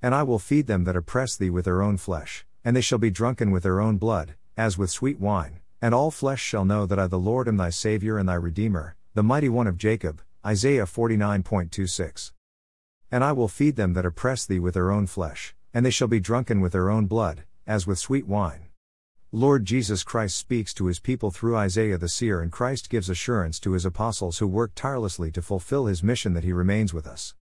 And I will feed them that oppress thee with their own flesh, and they shall be drunken with their own blood, as with sweet wine, and all flesh shall know that I the Lord am thy Saviour and thy Redeemer, the mighty one of Jacob. Isaiah 49.26. And I will feed them that oppress thee with their own flesh, and they shall be drunken with their own blood, as with sweet wine. Lord Jesus Christ speaks to his people through Isaiah the seer, and Christ gives assurance to his apostles who work tirelessly to fulfill his mission that he remains with us.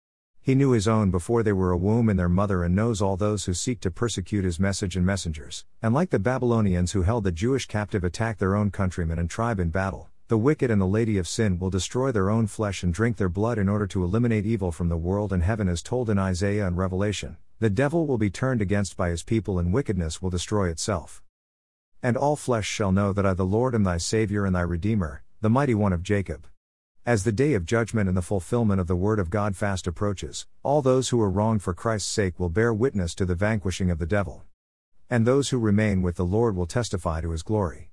He knew his own before they were a womb in their mother and knows all those who seek to persecute his message and messengers. And like the Babylonians who held the Jewish captive attack their own countrymen and tribe in battle, the wicked and the lady of sin will destroy their own flesh and drink their blood in order to eliminate evil from the world and heaven as told in Isaiah and Revelation. The devil will be turned against by his people and wickedness will destroy itself. And all flesh shall know that I the Lord am thy Saviour and thy Redeemer, the mighty one of Jacob. As the day of judgment and the fulfillment of the word of God fast approaches, all those who are wronged for Christ's sake will bear witness to the vanquishing of the devil. And those who remain with the Lord will testify to his glory.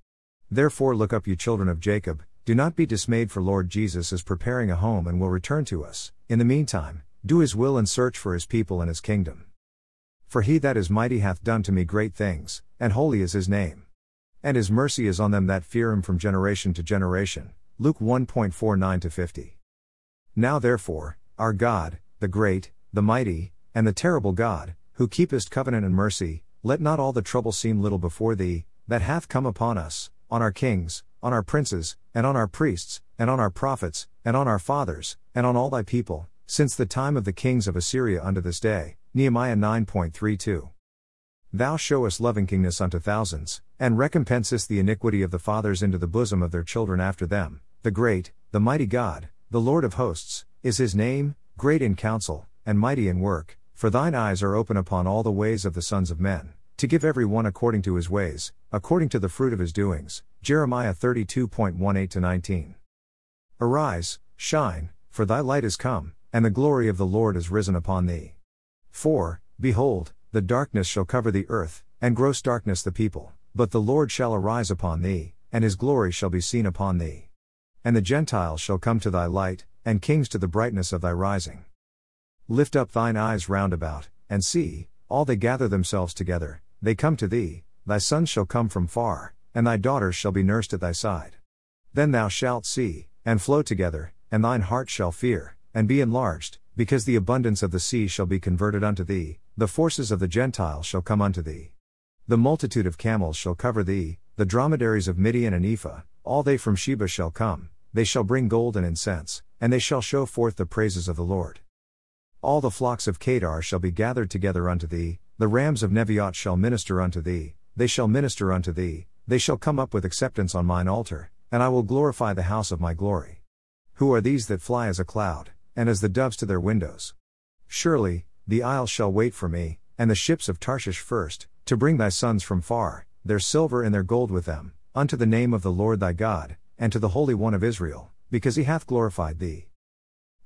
Therefore, look up, you children of Jacob, do not be dismayed, for Lord Jesus is preparing a home and will return to us. In the meantime, do his will and search for his people and his kingdom. For he that is mighty hath done to me great things, and holy is his name. And his mercy is on them that fear him from generation to generation. Luke 1.49 50. Now therefore, our God, the great, the mighty, and the terrible God, who keepest covenant and mercy, let not all the trouble seem little before thee, that hath come upon us, on our kings, on our princes, and on our priests, and on our prophets, and on our fathers, and on all thy people, since the time of the kings of Assyria unto this day. Nehemiah 9.32. Thou showest lovingkindness unto thousands, and recompensest the iniquity of the fathers into the bosom of their children after them. The great, the mighty God, the Lord of hosts, is his name, great in counsel, and mighty in work, for thine eyes are open upon all the ways of the sons of men, to give every one according to his ways, according to the fruit of his doings. Jeremiah 32.18 19. Arise, shine, for thy light is come, and the glory of the Lord is risen upon thee. 4. Behold, the darkness shall cover the earth, and gross darkness the people, but the Lord shall arise upon thee, and his glory shall be seen upon thee. And the Gentiles shall come to thy light, and kings to the brightness of thy rising. Lift up thine eyes round about, and see, all they gather themselves together, they come to thee, thy sons shall come from far, and thy daughters shall be nursed at thy side. Then thou shalt see, and flow together, and thine heart shall fear, and be enlarged, because the abundance of the sea shall be converted unto thee, the forces of the Gentiles shall come unto thee. The multitude of camels shall cover thee, the dromedaries of Midian and Ephah, all they from Sheba shall come, they shall bring gold and incense, and they shall show forth the praises of the Lord. All the flocks of Kedar shall be gathered together unto thee, the rams of Nebaioth shall minister unto thee, they shall minister unto thee, they shall come up with acceptance on mine altar, and I will glorify the house of my glory. Who are these that fly as a cloud, and as the doves to their windows? Surely, the isles shall wait for me, and the ships of Tarshish first, to bring thy sons from far, their silver and their gold with them, unto the name of the Lord thy God, and to the Holy One of Israel, because he hath glorified thee.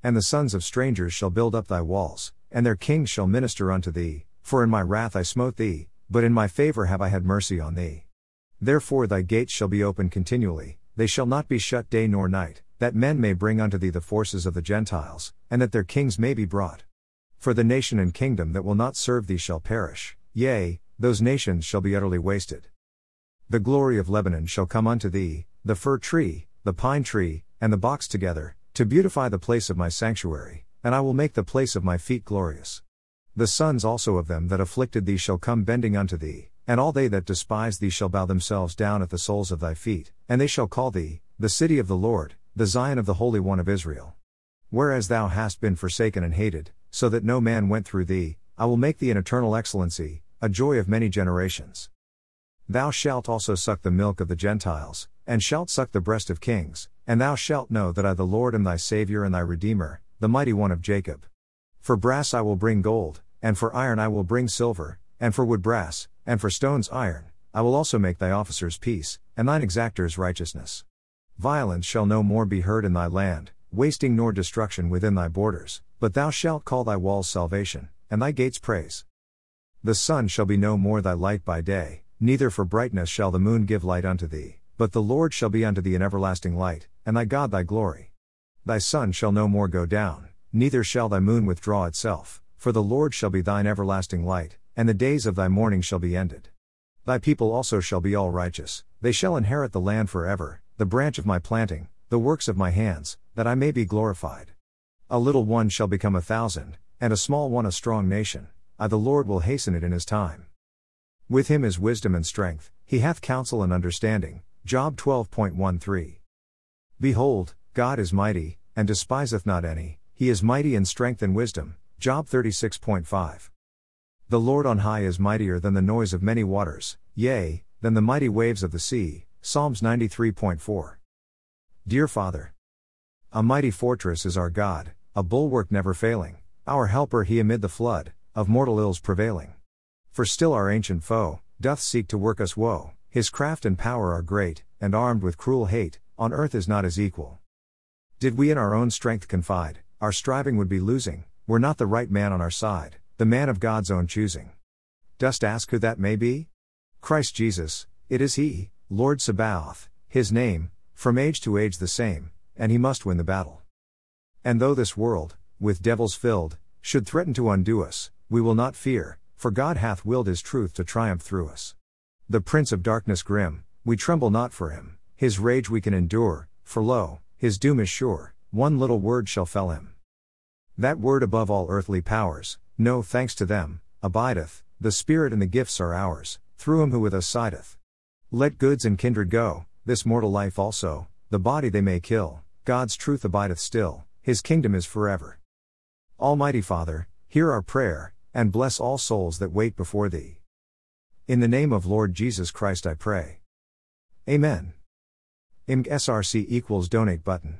And the sons of strangers shall build up thy walls, and their kings shall minister unto thee, for in my wrath I smote thee, but in my favor have I had mercy on thee. Therefore thy gates shall be open continually, they shall not be shut day nor night, that men may bring unto thee the forces of the Gentiles, and that their kings may be brought. For the nation and kingdom that will not serve thee shall perish, yea, those nations shall be utterly wasted. The glory of Lebanon shall come unto thee, the fir tree, the pine tree, and the box together, to beautify the place of my sanctuary, and I will make the place of my feet glorious. The sons also of them that afflicted thee shall come bending unto thee, and all they that despise thee shall bow themselves down at the soles of thy feet, and they shall call thee, the city of the Lord, the Zion of the Holy One of Israel. Whereas thou hast been forsaken and hated, so that no man went through thee, I will make thee an eternal excellency, a joy of many generations. Thou shalt also suck the milk of the Gentiles, and shalt suck the breast of kings, and thou shalt know that I the Lord am thy Saviour and thy Redeemer, the mighty one of Jacob. For brass I will bring gold, and for iron I will bring silver, and for wood brass, and for stones iron, I will also make thy officers peace, and thine exactors righteousness. Violence shall no more be heard in thy land, wasting nor destruction within thy borders, but thou shalt call thy walls salvation, and thy gates praise. The sun shall be no more thy light by day, neither for brightness shall the moon give light unto thee, but the Lord shall be unto thee an everlasting light, and thy God thy glory. Thy sun shall no more go down, neither shall thy moon withdraw itself, for the Lord shall be thine everlasting light, and the days of thy mourning shall be ended. Thy people also shall be all righteous, they shall inherit the land forever, the branch of my planting, the works of my hands, that I may be glorified. A little one shall become a thousand, and a small one a strong nation, I the Lord will hasten it in his time. With him is wisdom and strength, he hath counsel and understanding. Job 12.13. Behold, God is mighty, and despiseth not any, he is mighty in strength and wisdom. Job 36.5. The Lord on high is mightier than the noise of many waters, yea, than the mighty waves of the sea. Psalms 93.4. Dear Father, a mighty fortress is our God, a bulwark never failing, our helper he amid the flood, of mortal ills prevailing. For still our ancient foe, doth seek to work us woe, his craft and power are great, and armed with cruel hate, on earth is not his equal. Did we in our own strength confide, our striving would be losing, were not the right man on our side, the man of God's own choosing. Dost ask who that may be? Christ Jesus, it is He, Lord Sabaoth, His name, from age to age the same, and He must win the battle. And though this world, with devils filled, should threaten to undo us, we will not fear, for God hath willed His truth to triumph through us. The Prince of Darkness grim, we tremble not for him, his rage we can endure, for lo, his doom is sure, one little word shall fell him. That word above all earthly powers, no thanks to them, abideth, the Spirit and the gifts are ours, through him who with us sideth. Let goods and kindred go, this mortal life also, the body they may kill, God's truth abideth still, his kingdom is forever. Almighty Father, hear our prayer, and bless all souls that wait before thee. In the name of Lord Jesus Christ I pray. Amen. IMG SRC equals donate button.